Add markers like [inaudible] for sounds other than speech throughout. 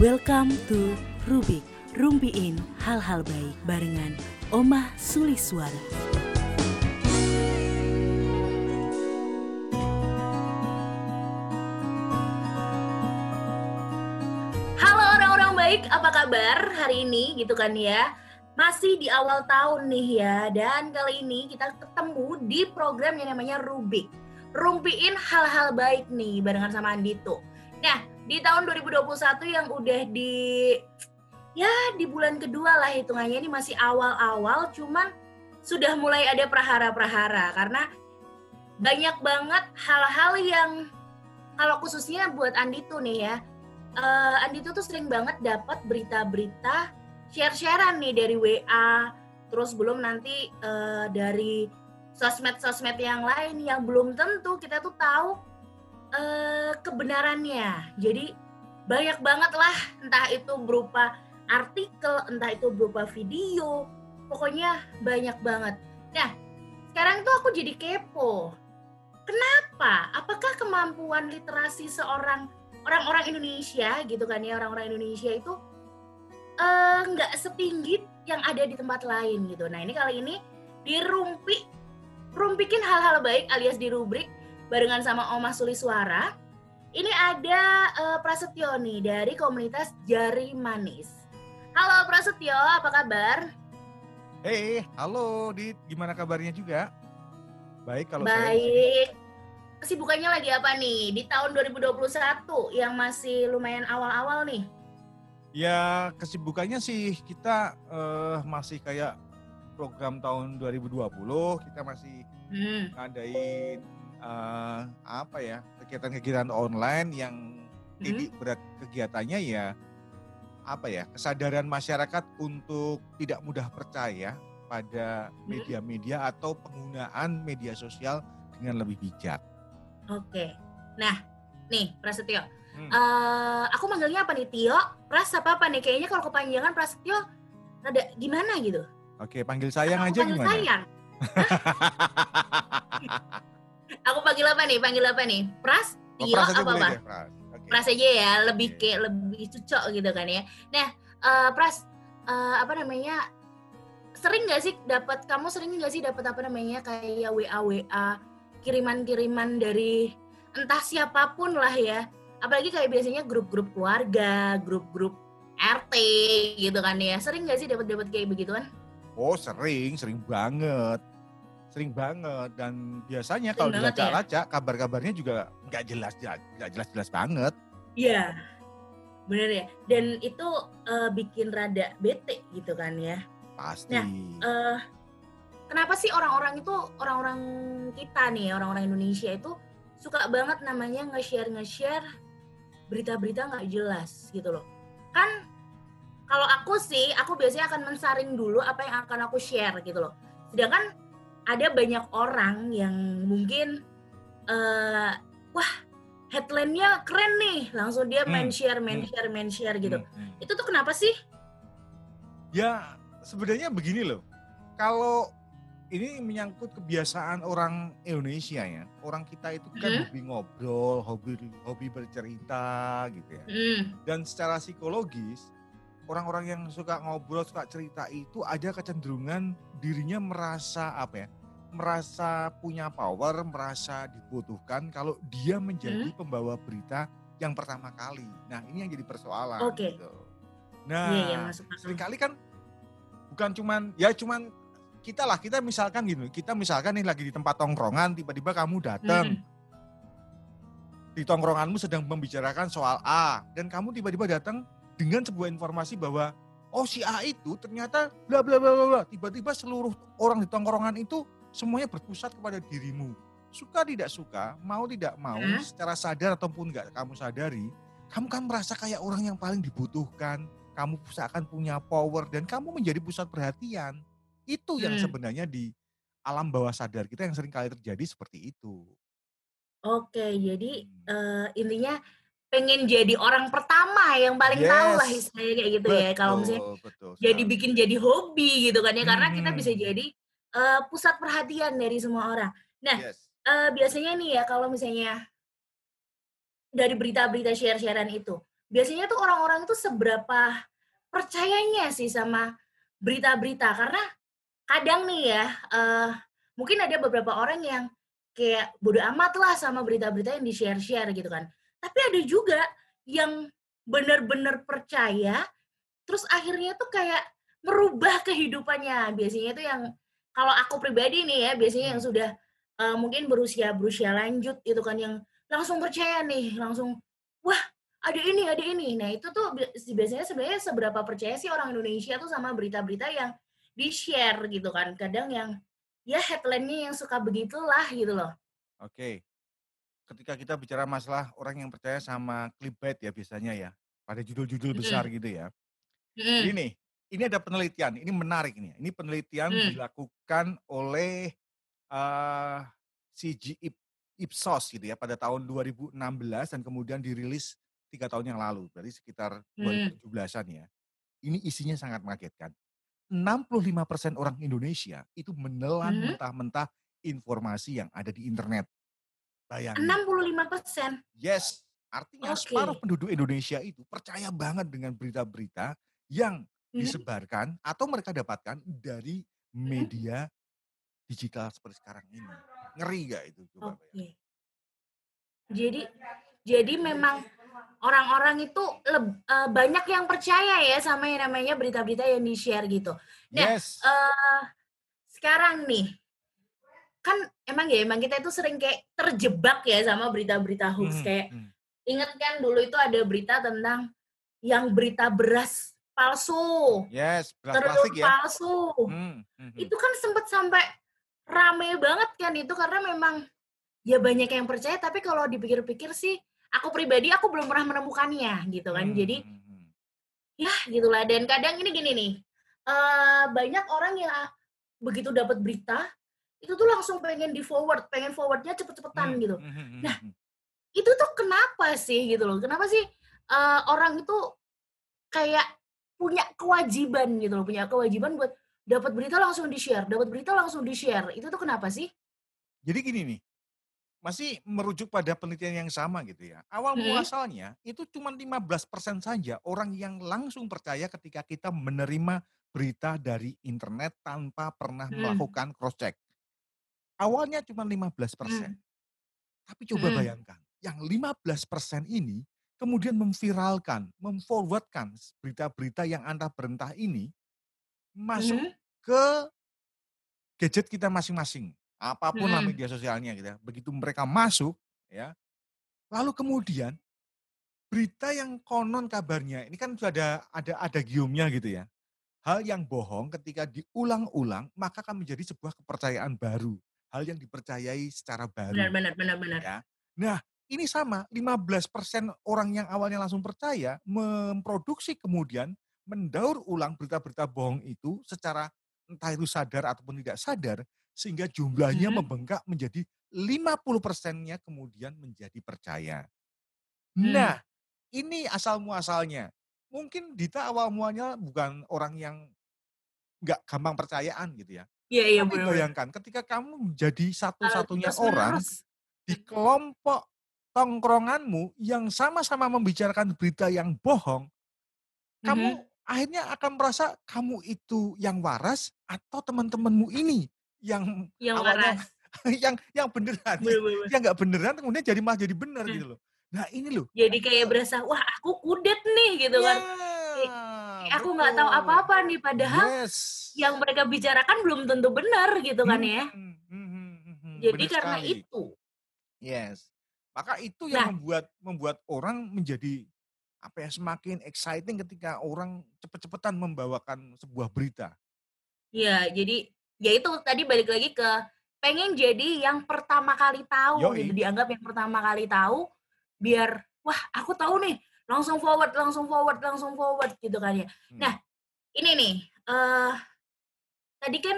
Welcome to Rubik, rumpiin hal-hal baik barengan Omah Suliswara. Halo orang-orang baik, apa kabar hari ini gitu kan ya? Masih di awal tahun nih ya, dan kali ini kita ketemu di program yang namanya Rubik. Rumpiin hal-hal baik nih barengan sama Andito. Nah, di tahun 2021 yang udah di ya di bulan kedua lah hitungannya. Ini masih awal-awal cuman sudah mulai ada prahara-prahara. Karena banyak banget hal-hal yang kalau khususnya buat Andito nih ya uh, Andito tuh sering banget dapat berita-berita share-sharean nih dari WA terus belum nanti uh, dari sosmed-sosmed yang lain yang belum tentu kita tuh tahu uh, kebenarannya. Jadi banyak banget lah entah itu berupa artikel entah itu berupa video. Pokoknya banyak banget. Nah sekarang tuh aku jadi kepo. Kenapa? Apakah kemampuan literasi seorang orang-orang Indonesia gitu kan ya orang-orang Indonesia itu nggak uh, setinggi yang ada di tempat lain gitu. Nah ini kali ini dirumpi, rumpikin hal-hal baik alias dirubrik barengan sama Oma Suli Suara. Ini ada uh, Prasetyo nih dari komunitas Jari Manis. Halo Prasetyo, apa kabar? Hei, halo Dit, gimana kabarnya juga? Baik kalau Baik. Saya kesibukannya lagi apa nih di tahun 2021 yang masih lumayan awal-awal nih? Ya kesibukannya sih kita uh, masih kayak program tahun 2020 kita masih hmm. ngadain uh, apa ya kegiatan-kegiatan online yang hmm. ini berat kegiatannya ya apa ya kesadaran masyarakat untuk tidak mudah percaya pada hmm. media-media atau penggunaan media sosial dengan lebih bijak. Oke. Nah, nih Prasetyo. Hmm. Uh, aku manggilnya apa nih Tio? Pras apa apa nih? Kayaknya kalau kepanjangan Prasetyo ada gimana gitu. Oke, panggil sayang aku aja panggil gimana? sayang. [laughs] panggil apa nih? Panggil apa nih? Pras, Tio, oh, pras apa apa? Pras. Okay. pras aja ya, lebih yeah. kayak lebih cocok gitu kan ya. Nah, uh, Pras, uh, apa namanya? Sering gak sih dapat kamu sering gak sih dapat apa namanya kayak WA WA kiriman-kiriman dari entah siapa pun lah ya. Apalagi kayak biasanya grup-grup keluarga, grup-grup RT gitu kan ya. Sering gak sih dapat-dapat kayak begituan? Oh sering, sering banget. Sering banget dan biasanya kalau dilacak-lacak ya? kabar-kabarnya juga nggak jelas nggak jelas-jelas banget. Iya, bener ya. Dan itu uh, bikin rada bete gitu kan ya. Pasti. Nah, uh, kenapa sih orang-orang itu orang-orang kita nih orang-orang Indonesia itu suka banget namanya nge-share nge-share berita-berita nggak jelas gitu loh kan kalau aku sih aku biasanya akan mensaring dulu apa yang akan aku share gitu loh sedangkan ada banyak orang yang mungkin uh, wah headline-nya keren nih langsung dia main hmm, share main hmm. share main share gitu hmm, itu tuh kenapa sih ya sebenarnya begini loh kalau ini menyangkut kebiasaan orang Indonesia ya. Orang kita itu kan hmm. hobi ngobrol, hobi hobi bercerita gitu ya. Hmm. Dan secara psikologis orang-orang yang suka ngobrol, suka cerita itu ada kecenderungan dirinya merasa apa ya? Merasa punya power, merasa dibutuhkan kalau dia menjadi hmm. pembawa berita yang pertama kali. Nah, ini yang jadi persoalan okay. gitu. Nah, yeah, yeah, sering kali kan bukan cuman ya cuman kita lah kita misalkan gitu kita misalkan nih lagi di tempat tongkrongan tiba-tiba kamu datang hmm. di tongkronganmu sedang membicarakan soal A dan kamu tiba-tiba datang dengan sebuah informasi bahwa oh si A itu ternyata bla bla bla bla tiba-tiba seluruh orang di tongkrongan itu semuanya berpusat kepada dirimu suka tidak suka mau tidak mau hmm? secara sadar ataupun enggak kamu sadari kamu kan merasa kayak orang yang paling dibutuhkan kamu seakan punya power dan kamu menjadi pusat perhatian itu yang hmm. sebenarnya di alam bawah sadar kita yang sering kali terjadi seperti itu. Oke, jadi uh, intinya pengen jadi orang pertama yang paling yes. tahu lah istilahnya kayak gitu betul, ya. Kalau misalnya betul, jadi bikin jadi hobi gitu kan ya, karena hmm. kita bisa jadi uh, pusat perhatian dari semua orang. Nah, yes. uh, biasanya nih ya kalau misalnya dari berita-berita share-sharean itu, biasanya tuh orang-orang itu seberapa percayanya sih sama berita-berita karena kadang nih ya uh, mungkin ada beberapa orang yang kayak bodoh amat lah sama berita-berita yang di-share-share gitu kan. Tapi ada juga yang benar-benar percaya terus akhirnya tuh kayak merubah kehidupannya. Biasanya itu yang kalau aku pribadi nih ya, biasanya yang sudah uh, mungkin berusia berusia lanjut itu kan yang langsung percaya nih, langsung wah ada ini, ada ini. Nah itu tuh biasanya sebenarnya seberapa percaya sih orang Indonesia tuh sama berita-berita yang di-share gitu kan. Kadang yang ya headline-nya yang suka begitulah gitu loh. Oke. Ketika kita bicara masalah orang yang percaya sama clickbait ya biasanya ya, pada judul-judul besar gitu ya. Mm. Ini ini ada penelitian, ini menarik nih. Ini penelitian mm. dilakukan oleh uh, CG Ipsos gitu ya pada tahun 2016 dan kemudian dirilis tiga tahun yang lalu, berarti sekitar 2017-an ya. Ini isinya sangat mengagetkan. 65% orang Indonesia itu menelan hmm. mentah-mentah informasi yang ada di internet. Bayangin. 65%? Yes. Artinya okay. separuh penduduk Indonesia itu percaya banget dengan berita-berita yang hmm. disebarkan atau mereka dapatkan dari media digital seperti sekarang ini. Ngeri gak itu? Coba okay. Jadi jadi memang orang-orang itu leb, uh, banyak yang percaya ya sama yang namanya berita-berita yang di-share gitu. Nah, yes. uh, sekarang nih kan emang ya emang kita itu sering kayak terjebak ya sama berita-berita hoax hmm, kayak hmm. inget kan dulu itu ada berita tentang yang berita beras palsu. Yes, beras terus plastik ya. palsu. Hmm, hmm, hmm. Itu kan sempet sampai rame banget kan itu karena memang ya banyak yang percaya tapi kalau dipikir-pikir sih aku pribadi aku belum pernah menemukannya gitu kan. Hmm. Jadi ya gitulah dan kadang ini gini nih. Uh, banyak orang yang begitu dapat berita itu tuh langsung pengen di forward, pengen forwardnya cepet-cepetan hmm. gitu. Nah, itu tuh kenapa sih gitu loh? Kenapa sih uh, orang itu kayak punya kewajiban gitu loh, punya kewajiban buat dapat berita langsung di share, dapat berita langsung di share. Itu tuh kenapa sih? Jadi gini nih, masih merujuk pada penelitian yang sama gitu ya. Awal hmm. muasalnya itu cuma 15% saja orang yang langsung percaya ketika kita menerima berita dari internet tanpa pernah hmm. melakukan cross check. Awalnya cuma 15%. Hmm. Tapi coba hmm. bayangkan, yang 15% ini kemudian memviralkan, memforwardkan berita-berita yang anda berentah ini masuk hmm. ke gadget kita masing-masing apa pun hmm. lah media sosialnya gitu ya. Begitu mereka masuk ya, lalu kemudian berita yang konon kabarnya ini kan sudah ada ada ada giumnya gitu ya. Hal yang bohong ketika diulang-ulang maka akan menjadi sebuah kepercayaan baru. Hal yang dipercayai secara baru. Benar benar benar benar. Ya. Nah, ini sama 15% orang yang awalnya langsung percaya memproduksi kemudian mendaur ulang berita-berita bohong itu secara entah itu sadar ataupun tidak sadar sehingga jumlahnya hmm. membengkak menjadi 50 persennya kemudian menjadi percaya. Hmm. Nah, ini asal muasalnya. Mungkin Dita awal muanya bukan orang yang nggak gampang percayaan gitu ya. Iya, iya, Tapi bayangkan ketika kamu menjadi satu-satunya uh, orang di kelompok tongkronganmu yang sama-sama membicarakan berita yang bohong, mm-hmm. kamu akhirnya akan merasa kamu itu yang waras atau teman-temanmu ini yang, yang awalnya [laughs] yang yang beneran, bener, bener. yang nggak beneran kemudian jadi malah jadi bener hmm. gitu loh. Nah ini loh. Jadi kayak berasa wah aku kudet nih gitu kan. Ya, aku nggak tahu apa-apa nih padahal yes. yang mereka bicarakan belum tentu benar gitu kan ya. Hmm, hmm, hmm. Jadi bener karena sekali. itu. Yes. Maka itu yang nah, membuat membuat orang menjadi apa ya semakin exciting ketika orang cepet-cepetan membawakan sebuah berita. Iya, jadi ya itu tadi balik lagi ke pengen jadi yang pertama kali tahu gitu dianggap yang pertama kali tahu biar wah aku tahu nih langsung forward langsung forward langsung forward gitu kan ya hmm. nah ini nih uh, tadi kan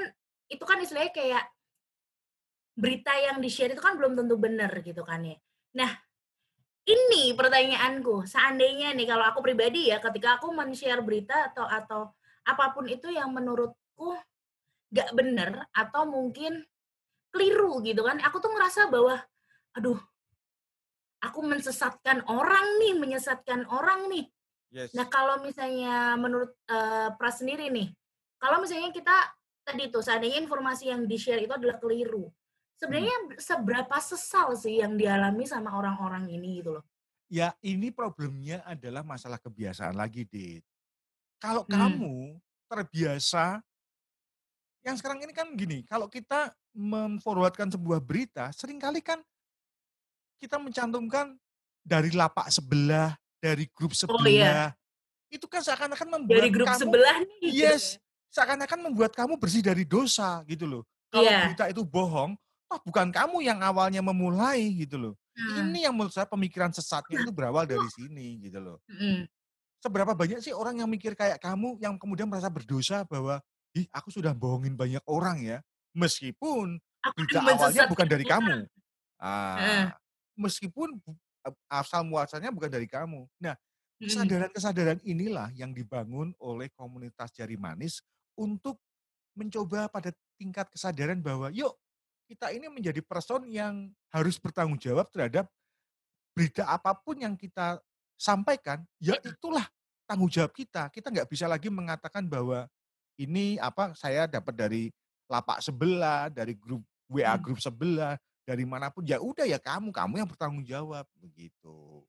itu kan istilahnya kayak berita yang di share itu kan belum tentu benar gitu kan ya nah ini pertanyaanku seandainya nih kalau aku pribadi ya ketika aku men-share berita atau atau apa pun itu yang menurutku gak bener atau mungkin keliru gitu kan aku tuh ngerasa bahwa aduh aku mensesatkan orang nih, menyesatkan orang nih. Yes. Nah kalau misalnya menurut uh, Pras sendiri nih, kalau misalnya kita tadi tuh seandainya informasi yang di share itu adalah keliru, sebenarnya hmm. seberapa sesal sih yang dialami sama orang-orang ini gitu loh? Ya ini problemnya adalah masalah kebiasaan lagi, Dit. Kalau hmm. kamu terbiasa, yang sekarang ini kan gini, kalau kita memforwardkan sebuah berita, sering kali kan kita mencantumkan dari lapak sebelah, dari grup sebelah. Oh, iya. Itu kan seakan-akan membuat dari grup kamu, sebelah nih. Gitu yes, ya. seakan-akan membuat kamu bersih dari dosa gitu loh. Kalau yeah. berita itu bohong, oh bukan kamu yang awalnya memulai gitu loh. Hmm. Ini yang menurut saya pemikiran sesatnya itu berawal dari sini gitu loh. Hmm. Seberapa banyak sih orang yang mikir kayak kamu yang kemudian merasa berdosa bahwa, ih aku sudah bohongin banyak orang ya, meskipun berita awalnya bukan dari kamu. Ah, meskipun asal muasalnya bukan dari kamu. Nah, kesadaran-kesadaran inilah yang dibangun oleh komunitas jari manis untuk mencoba pada tingkat kesadaran bahwa yuk kita ini menjadi person yang harus bertanggung jawab terhadap berita apa pun yang kita sampaikan, ya itulah tanggung jawab kita. Kita nggak bisa lagi mengatakan bahwa ini apa saya dapat dari lapak sebelah, dari grup WA grup sebelah, dari mana pun ya udah ya kamu kamu yang bertanggung jawab begitu.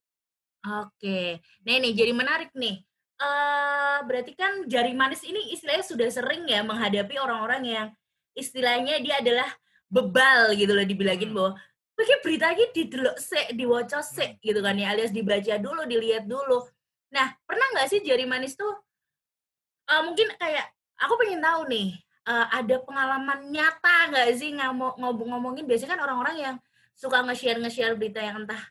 Oke, nah ini jadi menarik nih. Uh, berarti kan jari manis ini istilahnya sudah sering ya menghadapi orang-orang yang istilahnya dia adalah bebal gitu loh dibilangin hmm. bahwa Oke berita ini didelok se, diwaca se hmm. gitu kan ya alias dibaca dulu, dilihat dulu. Nah pernah nggak sih jari manis tuh uh, mungkin kayak aku pengen tahu nih uh, ada pengalaman nyata nggak sih ngomong-ngomongin biasanya kan orang-orang yang suka nge-share nge-share berita yang entah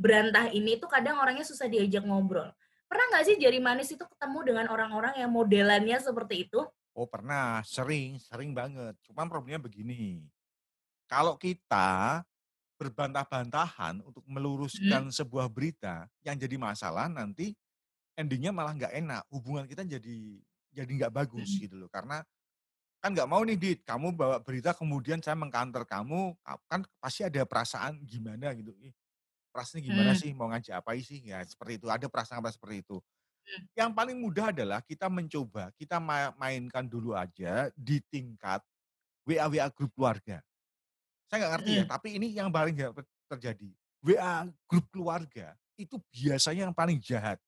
berantah ini tuh kadang orangnya susah diajak ngobrol. Pernah nggak sih jari manis itu ketemu dengan orang-orang yang modelannya seperti itu? Oh pernah, sering, sering banget. Cuman problemnya begini, kalau kita berbantah-bantahan untuk meluruskan hmm. sebuah berita yang jadi masalah nanti endingnya malah nggak enak, hubungan kita jadi jadi nggak bagus hmm. gitu loh. Karena kan nggak mau nih Dit, kamu bawa berita kemudian saya mengkantor kamu, kan pasti ada perasaan gimana gitu. Ih, perasaannya gimana hmm. sih, mau ngajak apa sih, ya seperti itu, ada perasaan apa seperti itu. Hmm. Yang paling mudah adalah kita mencoba, kita mainkan dulu aja di tingkat WA-WA grup keluarga. Saya nggak ngerti ya, hmm. ya, tapi ini yang paling terjadi. WA grup keluarga itu biasanya yang paling jahat.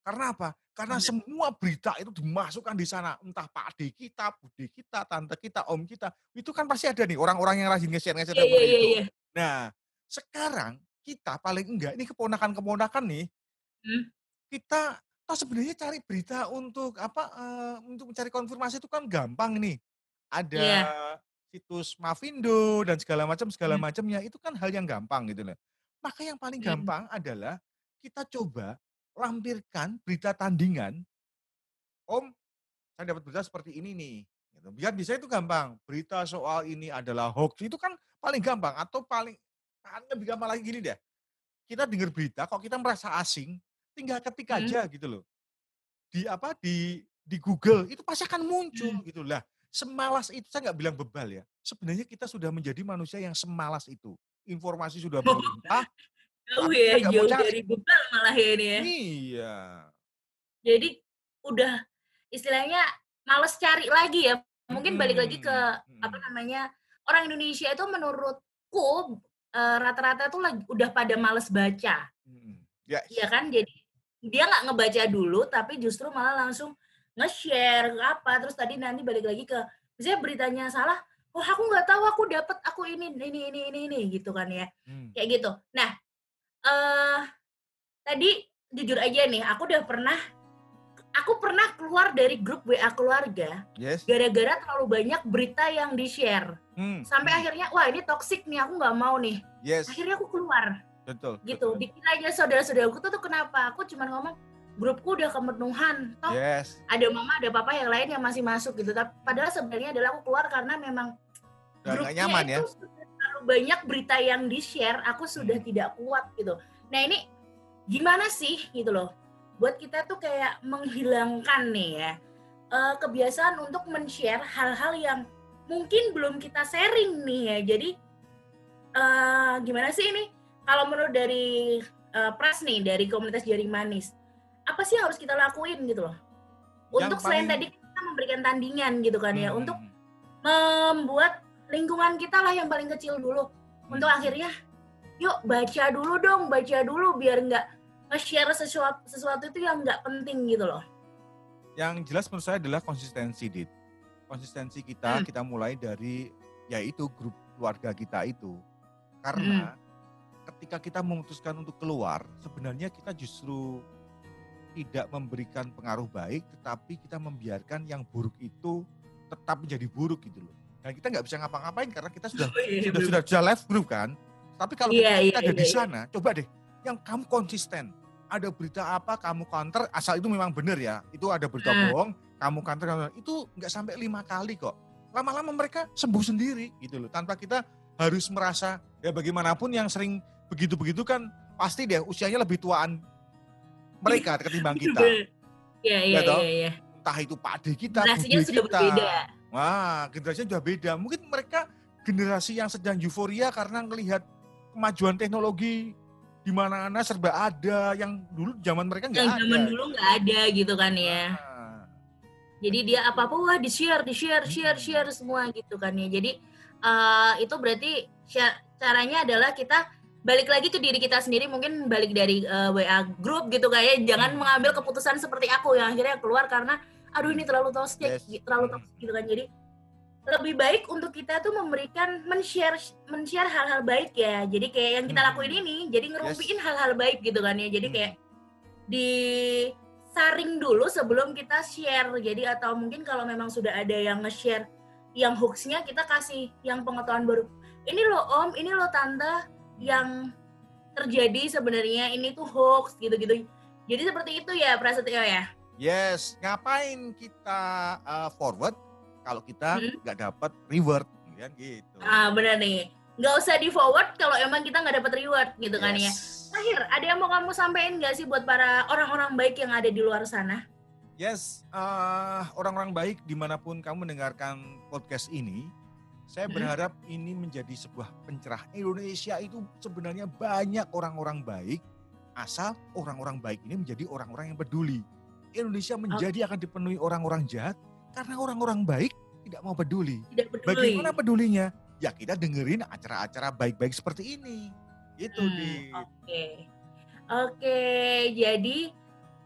Karena apa? Karena hmm. semua berita itu dimasukkan di sana. Entah Pak Ade kita, Bude kita, Tante kita, Om kita. Itu kan pasti ada nih orang-orang yang rajin nge-share nge-share yeah, yeah, itu. Yeah. Nah, sekarang kita paling enggak, ini keponakan-keponakan nih, hmm. kita toh sebenarnya cari berita untuk apa uh, untuk mencari konfirmasi itu kan gampang nih. Ada yeah. situs Mavindo dan segala macam segala hmm. macamnya itu kan hal yang gampang gitu loh. Maka yang paling hmm. gampang adalah kita coba lampirkan berita tandingan, Om, saya dapat berita seperti ini nih. Gitu. Biar bisa itu gampang. Berita soal ini adalah hoax itu kan paling gampang atau paling lebih gampang lagi gini deh. Kita dengar berita, kok kita merasa asing, tinggal ketik aja hmm. gitu loh. Di apa di di Google itu pasti akan muncul hmm. gitu lah. Semalas itu saya nggak bilang bebal ya. Sebenarnya kita sudah menjadi manusia yang semalas itu. Informasi sudah [laughs] berlimpah, Jauh ya, jauh dari bebal malah ya ini ya. Iya. Jadi udah istilahnya males cari lagi ya. Mungkin hmm. balik lagi ke hmm. apa namanya orang Indonesia itu menurutku uh, rata-rata tuh lagi, udah pada males baca. Hmm. Yes. Iya kan? Jadi dia nggak ngebaca dulu, tapi justru malah langsung nge-share apa. Terus tadi nanti balik lagi ke misalnya beritanya salah, oh aku nggak tahu aku dapat aku ini ini ini ini ini gitu kan ya. Hmm. Kayak gitu. Nah, uh, tadi jujur aja nih, aku udah pernah aku pernah keluar dari grup WA keluarga yes. gara-gara terlalu banyak berita yang di-share. Hmm. Sampai hmm. akhirnya wah ini toxic nih, aku nggak mau nih. Yes. Akhirnya aku keluar. Betul. Gitu. Betul. Dikira saudara-saudaraku tuh, tuh kenapa? Aku cuma ngomong grupku udah kemenuhan. Toh yes. ada mama, ada papa yang lain yang masih masuk gitu. Tapi padahal sebenarnya adalah aku keluar karena memang grupnya nyaman ya. itu ya banyak berita yang di-share, aku sudah hmm. tidak kuat gitu. Nah ini gimana sih gitu loh, buat kita tuh kayak menghilangkan nih ya uh, kebiasaan untuk men-share hal-hal yang mungkin belum kita sharing nih ya. Jadi uh, gimana sih ini? kalau menurut dari uh, Pras nih dari komunitas jari manis, apa sih yang harus kita lakuin gitu loh? Untuk yang selain paling... tadi kita memberikan tandingan gitu kan ya, hmm. ya, untuk membuat lingkungan kita lah yang paling kecil dulu. Hmm. Untuk akhirnya, yuk baca dulu dong, baca dulu biar nggak nge-share sesuatu, sesuatu itu yang nggak penting gitu loh. Yang jelas menurut saya adalah konsistensi, Dit. Konsistensi kita, hmm. kita mulai dari yaitu grup keluarga kita itu. Karena hmm ketika kita memutuskan untuk keluar, sebenarnya kita justru tidak memberikan pengaruh baik, tetapi kita membiarkan yang buruk itu tetap menjadi buruk gitu loh. Dan kita nggak bisa ngapa-ngapain karena kita sudah [laughs] oh, iya, sudah, sudah sudah live group kan. Tapi kalau yeah, kita yeah, ada yeah, di iya. sana, coba deh, yang kamu konsisten. Ada berita apa kamu counter, asal itu memang benar ya. Itu ada berita hmm. bohong, kamu counter, itu nggak sampai lima kali kok. Lama-lama mereka sembuh sendiri gitu loh. Tanpa kita harus merasa ya bagaimanapun yang sering begitu-begitu kan pasti deh usianya lebih tuaan mereka [laughs] ketimbang kita. Iya, iya, iya, iya. Entah itu pade kita, sudah kita. berbeda. Wah, generasinya sudah beda. Mungkin mereka generasi yang sedang euforia karena melihat kemajuan teknologi di mana-mana serba ada yang dulu zaman mereka nggak ada. Yang zaman dulu nggak ada gitu kan ya. Nah. Jadi dia apa-apa wah di share, di share, share, share semua gitu kan ya. Jadi uh, itu berarti caranya adalah kita balik lagi ke diri kita sendiri mungkin balik dari uh, eh, WA grup gitu kayak jangan hmm. mengambil keputusan seperti aku yang akhirnya keluar karena aduh ini terlalu toxic yes. terlalu hmm. toxic gitu kan jadi lebih baik untuk kita tuh memberikan men-share men-share hal-hal baik ya jadi kayak yang kita hmm. lakuin ini jadi ngerumpiin yes. hal-hal baik gitu kan ya jadi kayak di saring dulu sebelum kita share jadi atau mungkin kalau memang sudah ada yang nge-share yang hoaxnya kita kasih yang pengetahuan baru ini loh om ini loh tante yang terjadi sebenarnya ini tuh hoax gitu-gitu. Jadi seperti itu ya Prasetyo ya. Yes, ngapain kita uh, forward kalau kita hmm? nggak hmm? dapat reward kan gitu. Ah benar nih. Nggak usah di forward kalau emang kita nggak dapat reward gitu yes. kan ya. Terakhir, ada yang mau kamu sampaikan nggak sih buat para orang-orang baik yang ada di luar sana? Yes, uh, orang-orang baik di mana pun kamu mendengarkan podcast ini, saya hmm. berharap ini menjadi sebuah pencerah. Indonesia itu sebenarnya banyak orang-orang baik, asal orang-orang baik ini menjadi orang-orang yang peduli. Indonesia menjadi akan dipenuhi orang-orang jahat karena orang-orang baik tidak mau peduli. Tidak peduli. Bagaimana pedulinya? Ya kita dengerin acara-acara baik-baik seperti ini. Itu hmm, di. Oke, okay. oke. Okay, jadi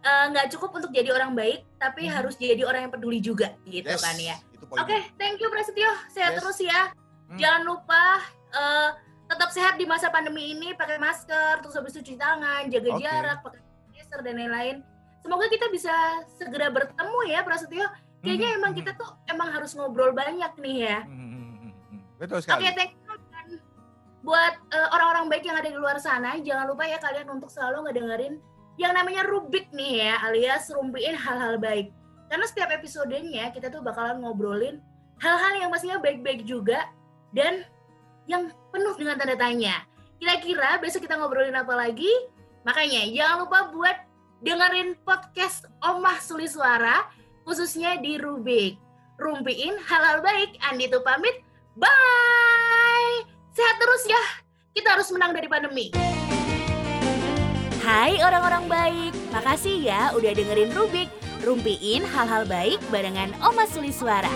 eh, nggak uh, cukup untuk jadi orang baik, tapi hmm. harus jadi orang yang peduli juga, gitu yes. kan ya. Oke, okay, thank you Prasetyo. Sehat yes. terus ya. Hmm. Jangan lupa uh, tetap sehat di masa pandemi ini, pakai masker, terus habis itu cuci tangan, jaga okay. jarak, pakai sanitizer dan lain-lain. Semoga kita bisa segera bertemu ya Prasetyo. Kayaknya hmm. emang hmm. kita tuh emang harus ngobrol banyak nih ya. Hmm. Betul sekali. Oke, okay, thank you. Buat uh, orang-orang baik yang ada di luar sana, jangan lupa ya kalian untuk selalu ngedengerin yang namanya Rubik nih ya, alias rumpiin hal-hal baik karena setiap episodenya kita tuh bakalan ngobrolin hal-hal yang pastinya baik-baik juga dan yang penuh dengan tanda tanya. Kira-kira besok kita ngobrolin apa lagi? Makanya jangan lupa buat dengerin podcast Omah Suli Suara khususnya di Rubik. Rumpiin hal-hal baik. Andi tuh pamit. Bye. Sehat terus ya. Kita harus menang dari pandemi. Hai orang-orang baik. Makasih ya udah dengerin Rubik. Rumpiin hal-hal baik barengan Oma Suli Suara.